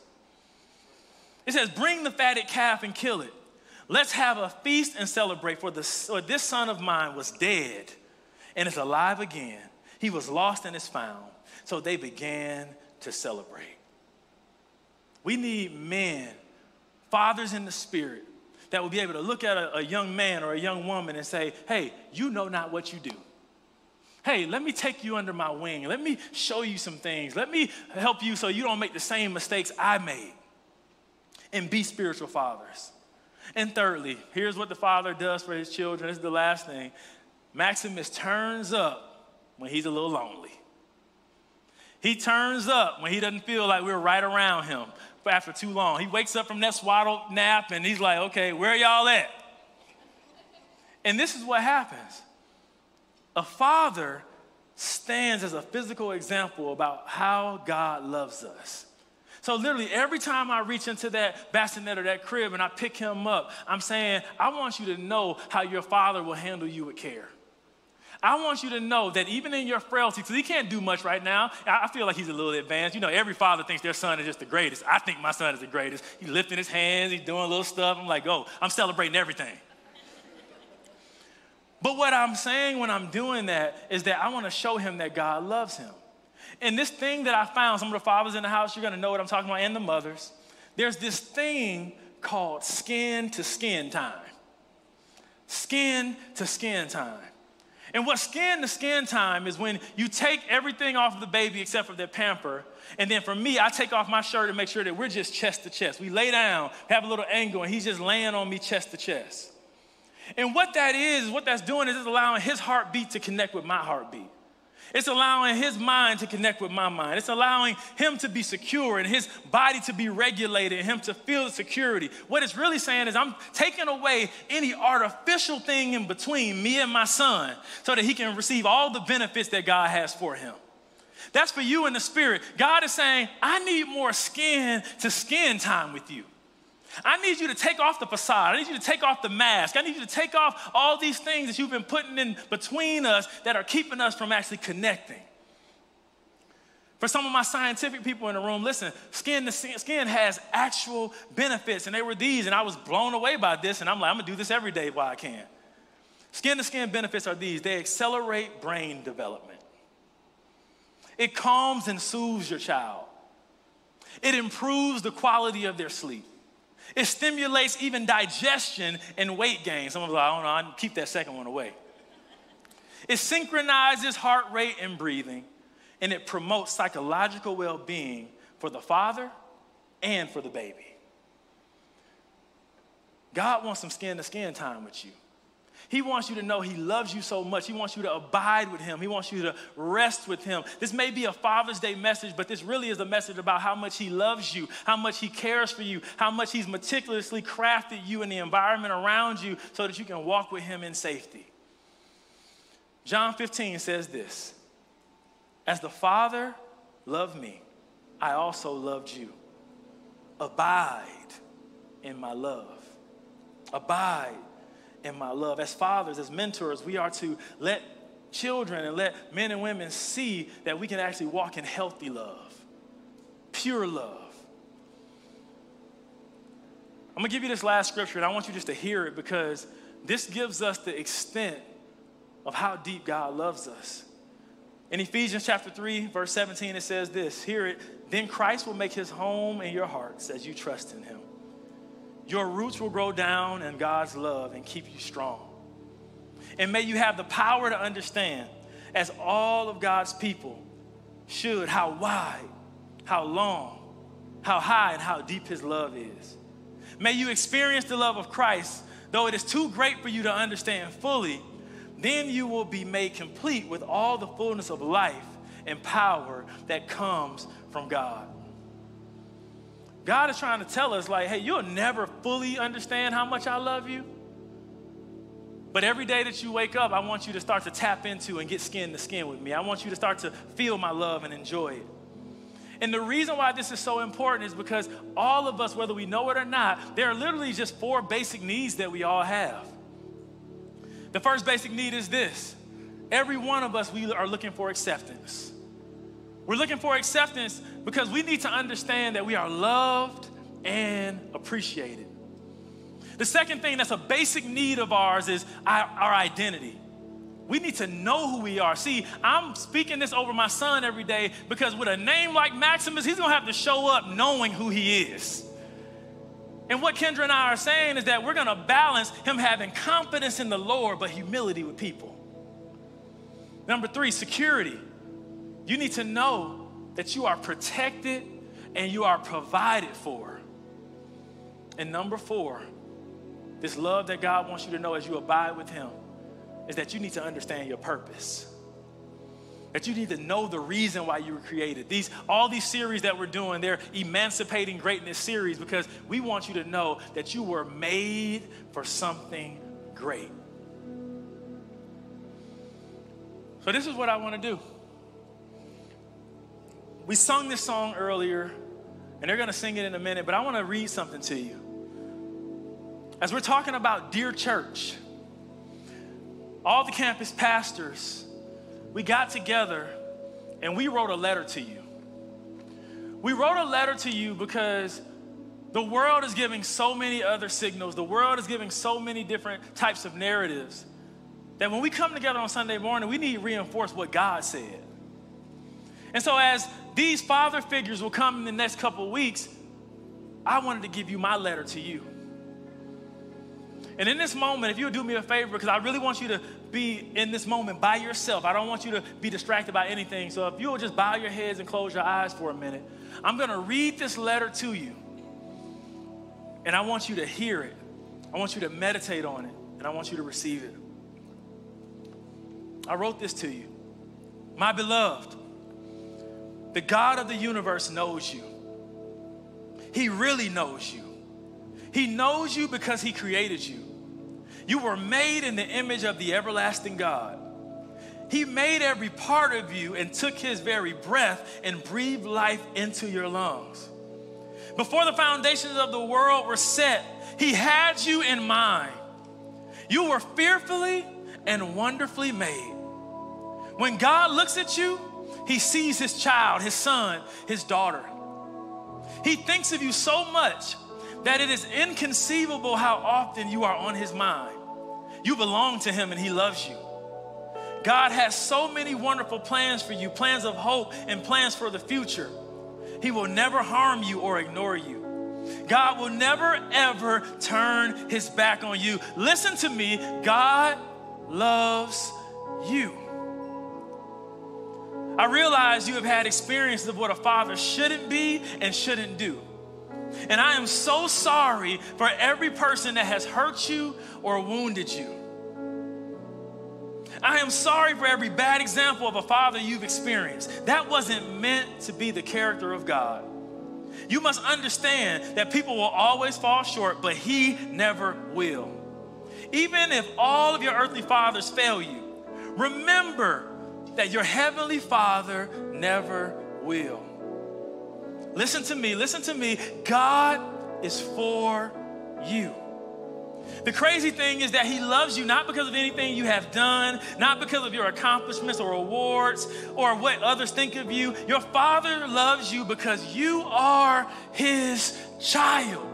It says, Bring the fatted calf and kill it. Let's have a feast and celebrate, for, this son of mine was dead and is alive again. He was lost and is found. So they began to celebrate. We need men, fathers in the spirit, that will be able to look at a, a young man or a young woman and say, Hey, you know not what you do hey, let me take you under my wing. Let me show you some things. Let me help you so you don't make the same mistakes I made. And be spiritual fathers. And thirdly, here's what the father does for his children. This is the last thing. Maximus turns up when he's a little lonely. He turns up when he doesn't feel like we're right around him after too long. He wakes up from that swaddle nap and he's like, okay, where y'all at? And this is what happens. A father stands as a physical example about how God loves us. So literally every time I reach into that bassinet or that crib and I pick him up, I'm saying, I want you to know how your father will handle you with care. I want you to know that even in your frailty, because he can't do much right now, I feel like he's a little advanced. You know, every father thinks their son is just the greatest. I think my son is the greatest. He's lifting his hands, he's doing little stuff. I'm like, oh, I'm celebrating everything. but what I'm saying when I'm doing that is that I want to show him that God loves him. And this thing that I found, some of the fathers in the house, you're gonna know what I'm talking about, and the mothers. There's this thing called skin to skin time. Skin to skin time. And what skin to skin time is when you take everything off of the baby except for their pamper. And then for me, I take off my shirt and make sure that we're just chest to chest. We lay down, have a little angle, and he's just laying on me chest to chest. And what that is, what that's doing is it's allowing his heartbeat to connect with my heartbeat. It's allowing his mind to connect with my mind. It's allowing him to be secure and his body to be regulated and him to feel security. What it's really saying is, I'm taking away any artificial thing in between me and my son so that he can receive all the benefits that God has for him. That's for you in the spirit. God is saying, I need more skin to skin time with you. I need you to take off the facade. I need you to take off the mask. I need you to take off all these things that you've been putting in between us that are keeping us from actually connecting. For some of my scientific people in the room, listen, skin to skin has actual benefits, and they were these, and I was blown away by this, and I'm like, I'm gonna do this every day while I can. Skin to skin benefits are these they accelerate brain development, it calms and soothes your child, it improves the quality of their sleep. It stimulates even digestion and weight gain. Some of us like, I don't know, I keep that second one away. It synchronizes heart rate and breathing, and it promotes psychological well being for the father and for the baby. God wants some skin to skin time with you. He wants you to know He loves you so much. He wants you to abide with Him. He wants you to rest with Him. This may be a Father's Day message, but this really is a message about how much He loves you, how much He cares for you, how much He's meticulously crafted you and the environment around you so that you can walk with Him in safety. John 15 says this As the Father loved me, I also loved you. Abide in my love. Abide in my love. As fathers, as mentors, we are to let children and let men and women see that we can actually walk in healthy love, pure love. I'm gonna give you this last scripture, and I want you just to hear it because this gives us the extent of how deep God loves us. In Ephesians chapter 3, verse 17, it says this Hear it, then Christ will make his home in your hearts as you trust in him. Your roots will grow down in God's love and keep you strong. And may you have the power to understand, as all of God's people, should how wide, how long, how high, and how deep his love is. May you experience the love of Christ, though it is too great for you to understand fully. Then you will be made complete with all the fullness of life and power that comes from God. God is trying to tell us, like, hey, you'll never fully understand how much I love you. But every day that you wake up, I want you to start to tap into and get skin to skin with me. I want you to start to feel my love and enjoy it. And the reason why this is so important is because all of us, whether we know it or not, there are literally just four basic needs that we all have. The first basic need is this every one of us, we are looking for acceptance. We're looking for acceptance because we need to understand that we are loved and appreciated. The second thing that's a basic need of ours is our, our identity. We need to know who we are. See, I'm speaking this over my son every day because with a name like Maximus, he's gonna have to show up knowing who he is. And what Kendra and I are saying is that we're gonna balance him having confidence in the Lord but humility with people. Number three, security. You need to know that you are protected and you are provided for. And number four, this love that God wants you to know as you abide with him is that you need to understand your purpose. That you need to know the reason why you were created. These, all these series that we're doing, they're emancipating greatness series because we want you to know that you were made for something great. So, this is what I want to do. We sung this song earlier, and they're going to sing it in a minute, but I want to read something to you. As we're talking about Dear Church, all the campus pastors, we got together and we wrote a letter to you. We wrote a letter to you because the world is giving so many other signals, the world is giving so many different types of narratives that when we come together on Sunday morning, we need to reinforce what God said. And so, as these father figures will come in the next couple weeks, I wanted to give you my letter to you. And in this moment, if you'll do me a favor, because I really want you to be in this moment by yourself. I don't want you to be distracted by anything. So if you will just bow your heads and close your eyes for a minute, I'm going to read this letter to you. And I want you to hear it. I want you to meditate on it. And I want you to receive it. I wrote this to you. My beloved, the God of the universe knows you. He really knows you. He knows you because He created you. You were made in the image of the everlasting God. He made every part of you and took his very breath and breathed life into your lungs. Before the foundations of the world were set, he had you in mind. You were fearfully and wonderfully made. When God looks at you, he sees his child, his son, his daughter. He thinks of you so much that it is inconceivable how often you are on his mind. You belong to Him and He loves you. God has so many wonderful plans for you plans of hope and plans for the future. He will never harm you or ignore you. God will never, ever turn his back on you. Listen to me God loves you. I realize you have had experiences of what a father shouldn't be and shouldn't do. And I am so sorry for every person that has hurt you or wounded you. I am sorry for every bad example of a father you've experienced. That wasn't meant to be the character of God. You must understand that people will always fall short, but He never will. Even if all of your earthly fathers fail you, remember that your heavenly Father never will. Listen to me, listen to me. God is for you. The crazy thing is that He loves you not because of anything you have done, not because of your accomplishments or awards or what others think of you. Your Father loves you because you are His child.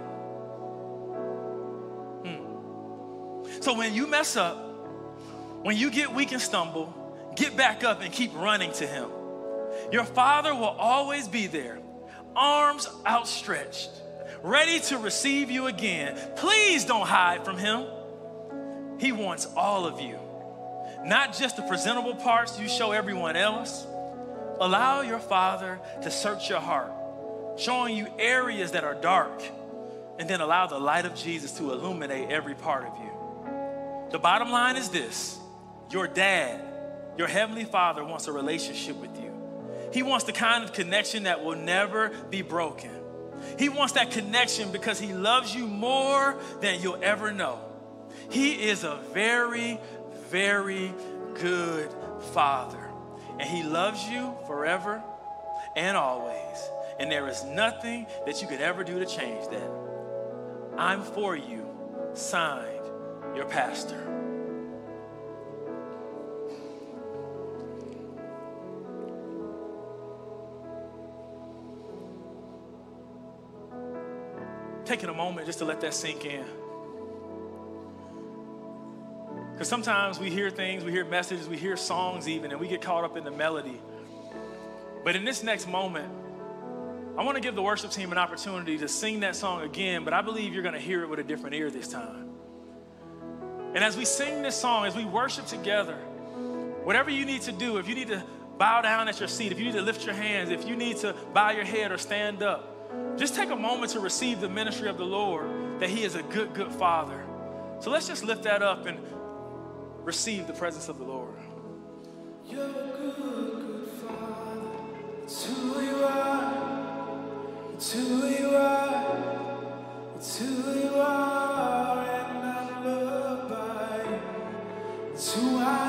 Hmm. So when you mess up, when you get weak and stumble, get back up and keep running to Him. Your Father will always be there, arms outstretched ready to receive you again. Please don't hide from him. He wants all of you, not just the presentable parts you show everyone else, Allow your Father to search your heart, showing you areas that are dark, and then allow the light of Jesus to illuminate every part of you. The bottom line is this your dad, your heavenly father, wants a relationship with you. He wants the kind of connection that will never be broken. He wants that connection because he loves you more than you'll ever know. He is a very, very good father. And he loves you forever and always. And there is nothing that you could ever do to change that. I'm for you, signed, your pastor. Taking a moment just to let that sink in. Because sometimes we hear things, we hear messages, we hear songs even, and we get caught up in the melody. But in this next moment, I want to give the worship team an opportunity to sing that song again, but I believe you're going to hear it with a different ear this time. And as we sing this song, as we worship together, whatever you need to do, if you need to bow down at your seat, if you need to lift your hands, if you need to bow your head or stand up, just take a moment to receive the ministry of the Lord that He is a good, good Father. So let's just lift that up and receive the presence of the Lord. You're good, good Father. It's who you are. It's who you are. It's who you are. And I'm loved by you. It's who I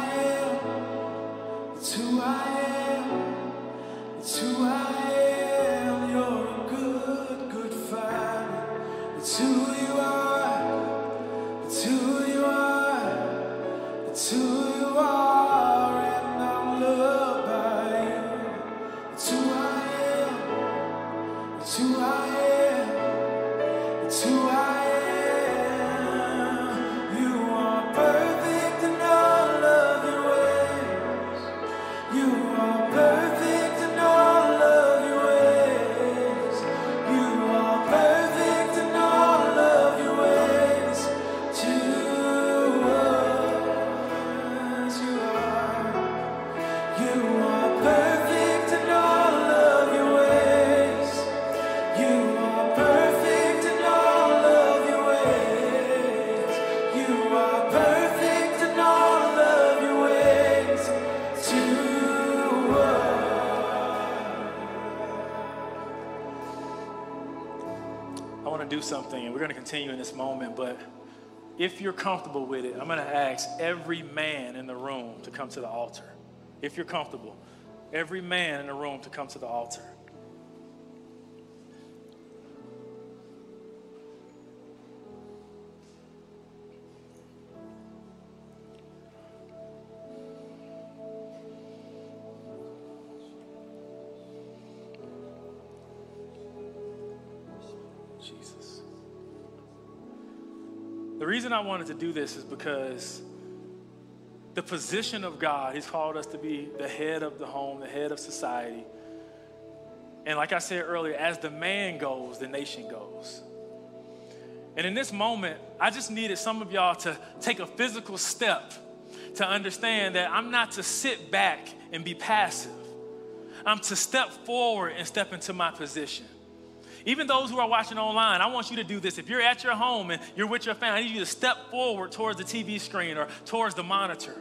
if you're comfortable with it, I'm going to ask every man in the room to come to the altar. If you're comfortable, every man in the room to come to the altar. The reason I wanted to do this is because the position of God, He's called us to be the head of the home, the head of society. And like I said earlier, as the man goes, the nation goes. And in this moment, I just needed some of y'all to take a physical step to understand that I'm not to sit back and be passive. I'm to step forward and step into my position. Even those who are watching online, I want you to do this. If you're at your home and you're with your family, I need you to step forward towards the TV screen or towards the monitor.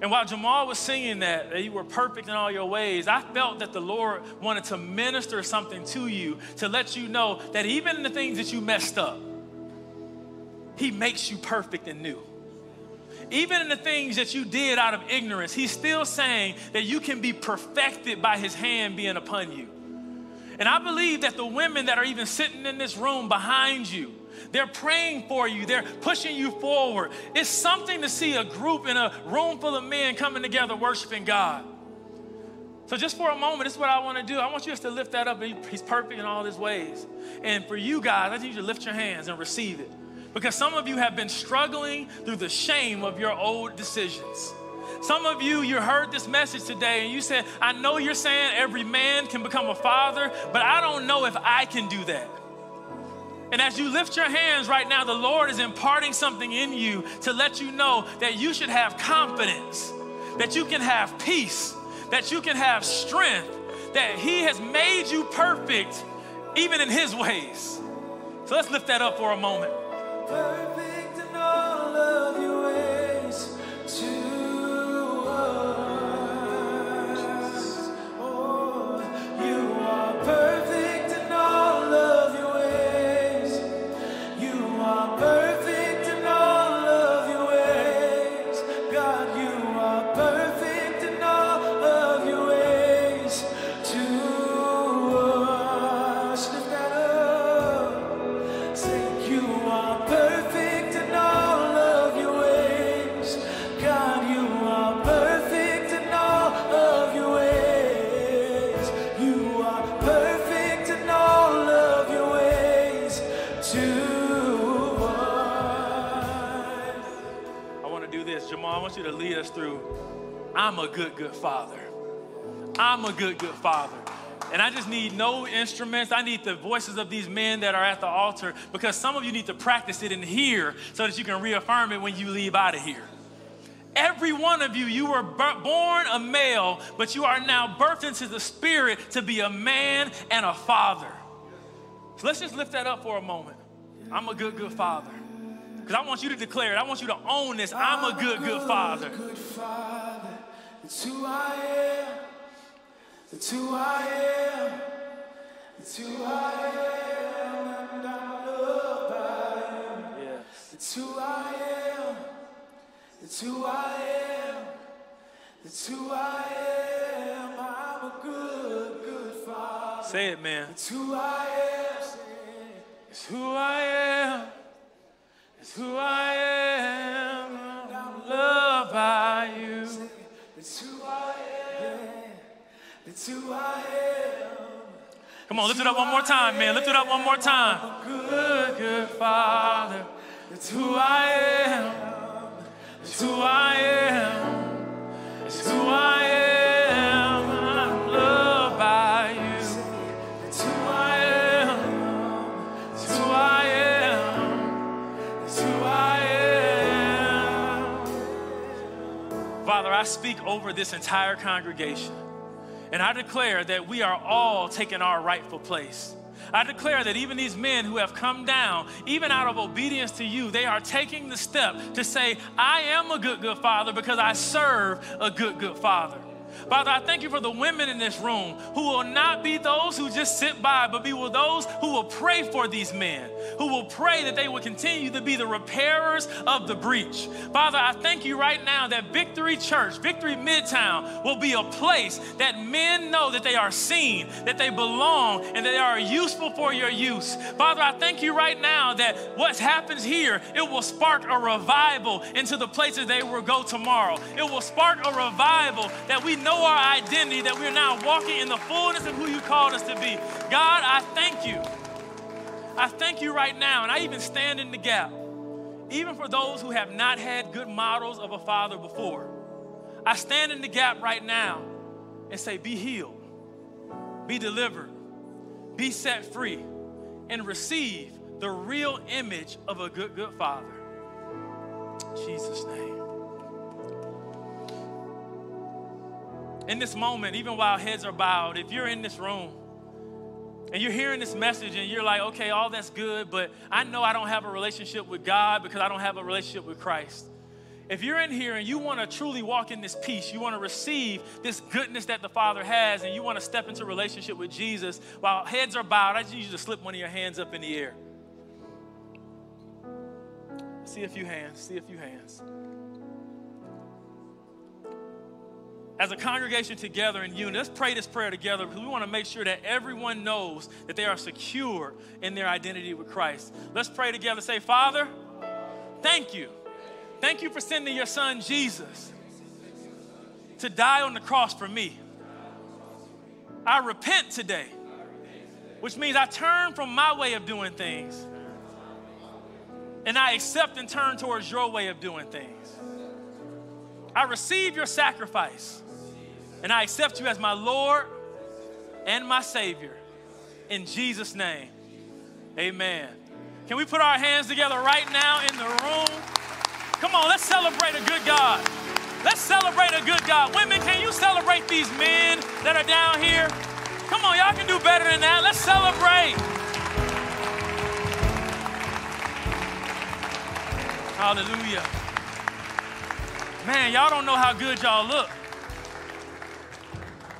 And while Jamal was singing that, that you were perfect in all your ways, I felt that the Lord wanted to minister something to you to let you know that even in the things that you messed up, He makes you perfect and new. Even in the things that you did out of ignorance, He's still saying that you can be perfected by His hand being upon you. And I believe that the women that are even sitting in this room behind you, they're praying for you, they're pushing you forward. It's something to see a group in a room full of men coming together worshiping God. So, just for a moment, this is what I want to do. I want you just to lift that up. He's perfect in all his ways. And for you guys, I need you to lift your hands and receive it. Because some of you have been struggling through the shame of your old decisions. Some of you, you heard this message today and you said, I know you're saying every man can become a father, but I don't know if I can do that. And as you lift your hands right now, the Lord is imparting something in you to let you know that you should have confidence, that you can have peace, that you can have strength, that He has made you perfect even in His ways. So let's lift that up for a moment. Us. I'm a good, good father. And I just need no instruments. I need the voices of these men that are at the altar because some of you need to practice it in here so that you can reaffirm it when you leave out of here. Every one of you, you were born a male, but you are now birthed into the spirit to be a man and a father. So let's just lift that up for a moment. I'm a good, good father. Because I want you to declare it. I want you to own this. I'm a good, good father. It's who I am. It's who I am. It's who I am. And I'm loved by you. Yes. It's who I am. It's who I am. It's who I am. I'm a good, good father. Say it, man. It's who I am. It's who I am. It's who I am. It's who I am. Come on, lift it up one more time, man. Lift it up one more time. Good, good Father. It's who I am. It's who I am. It's who I am. I'm loved by you. It's who I am. It's who I am. It's who I am. Father, I speak over this entire congregation. And I declare that we are all taking our rightful place. I declare that even these men who have come down, even out of obedience to you, they are taking the step to say, I am a good, good father because I serve a good, good father. Father, I thank you for the women in this room who will not be those who just sit by, but be with those who will pray for these men, who will pray that they will continue to be the repairers of the breach. Father, I thank you right now that Victory Church, Victory Midtown, will be a place that men know that they are seen, that they belong, and that they are useful for your use. Father, I thank you right now that what happens here, it will spark a revival into the places they will go tomorrow. It will spark a revival that we know our identity, that we're now walking in the fullness of who you called us to be. God, I thank you. I thank you right now, and I even stand in the gap, even for those who have not had good models of a father before. I stand in the gap right now and say, Be healed, be delivered, be set free, and receive the real image of a good, good father. In Jesus' name. In this moment, even while heads are bowed, if you're in this room and you're hearing this message and you're like, okay, all that's good, but I know I don't have a relationship with God because I don't have a relationship with Christ. If you're in here and you want to truly walk in this peace, you want to receive this goodness that the Father has, and you want to step into relationship with Jesus, while heads are bowed, I just need you to slip one of your hands up in the air. See a few hands, see a few hands. As a congregation together in unity, let's pray this prayer together because we want to make sure that everyone knows that they are secure in their identity with Christ. Let's pray together. Say, Father, thank you. Thank you for sending your son Jesus to die on the cross for me. I repent today, which means I turn from my way of doing things and I accept and turn towards your way of doing things. I receive your sacrifice and I accept you as my Lord and my Savior. In Jesus' name, amen. Can we put our hands together right now in the room? Come on, let's celebrate a good God. Let's celebrate a good God. Women, can you celebrate these men that are down here? Come on, y'all can do better than that. Let's celebrate. Hallelujah. Man, y'all don't know how good y'all look.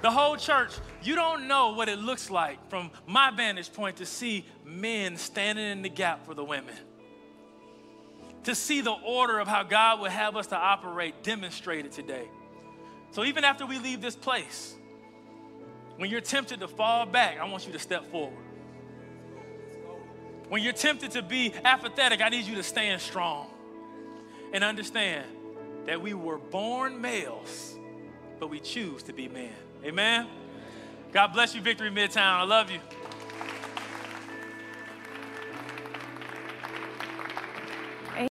The whole church, you don't know what it looks like from my vantage point to see men standing in the gap for the women. To see the order of how God would have us to operate demonstrated today. So even after we leave this place, when you're tempted to fall back, I want you to step forward. When you're tempted to be apathetic, I need you to stand strong and understand that we were born males, but we choose to be men. Amen? God bless you, Victory Midtown. I love you.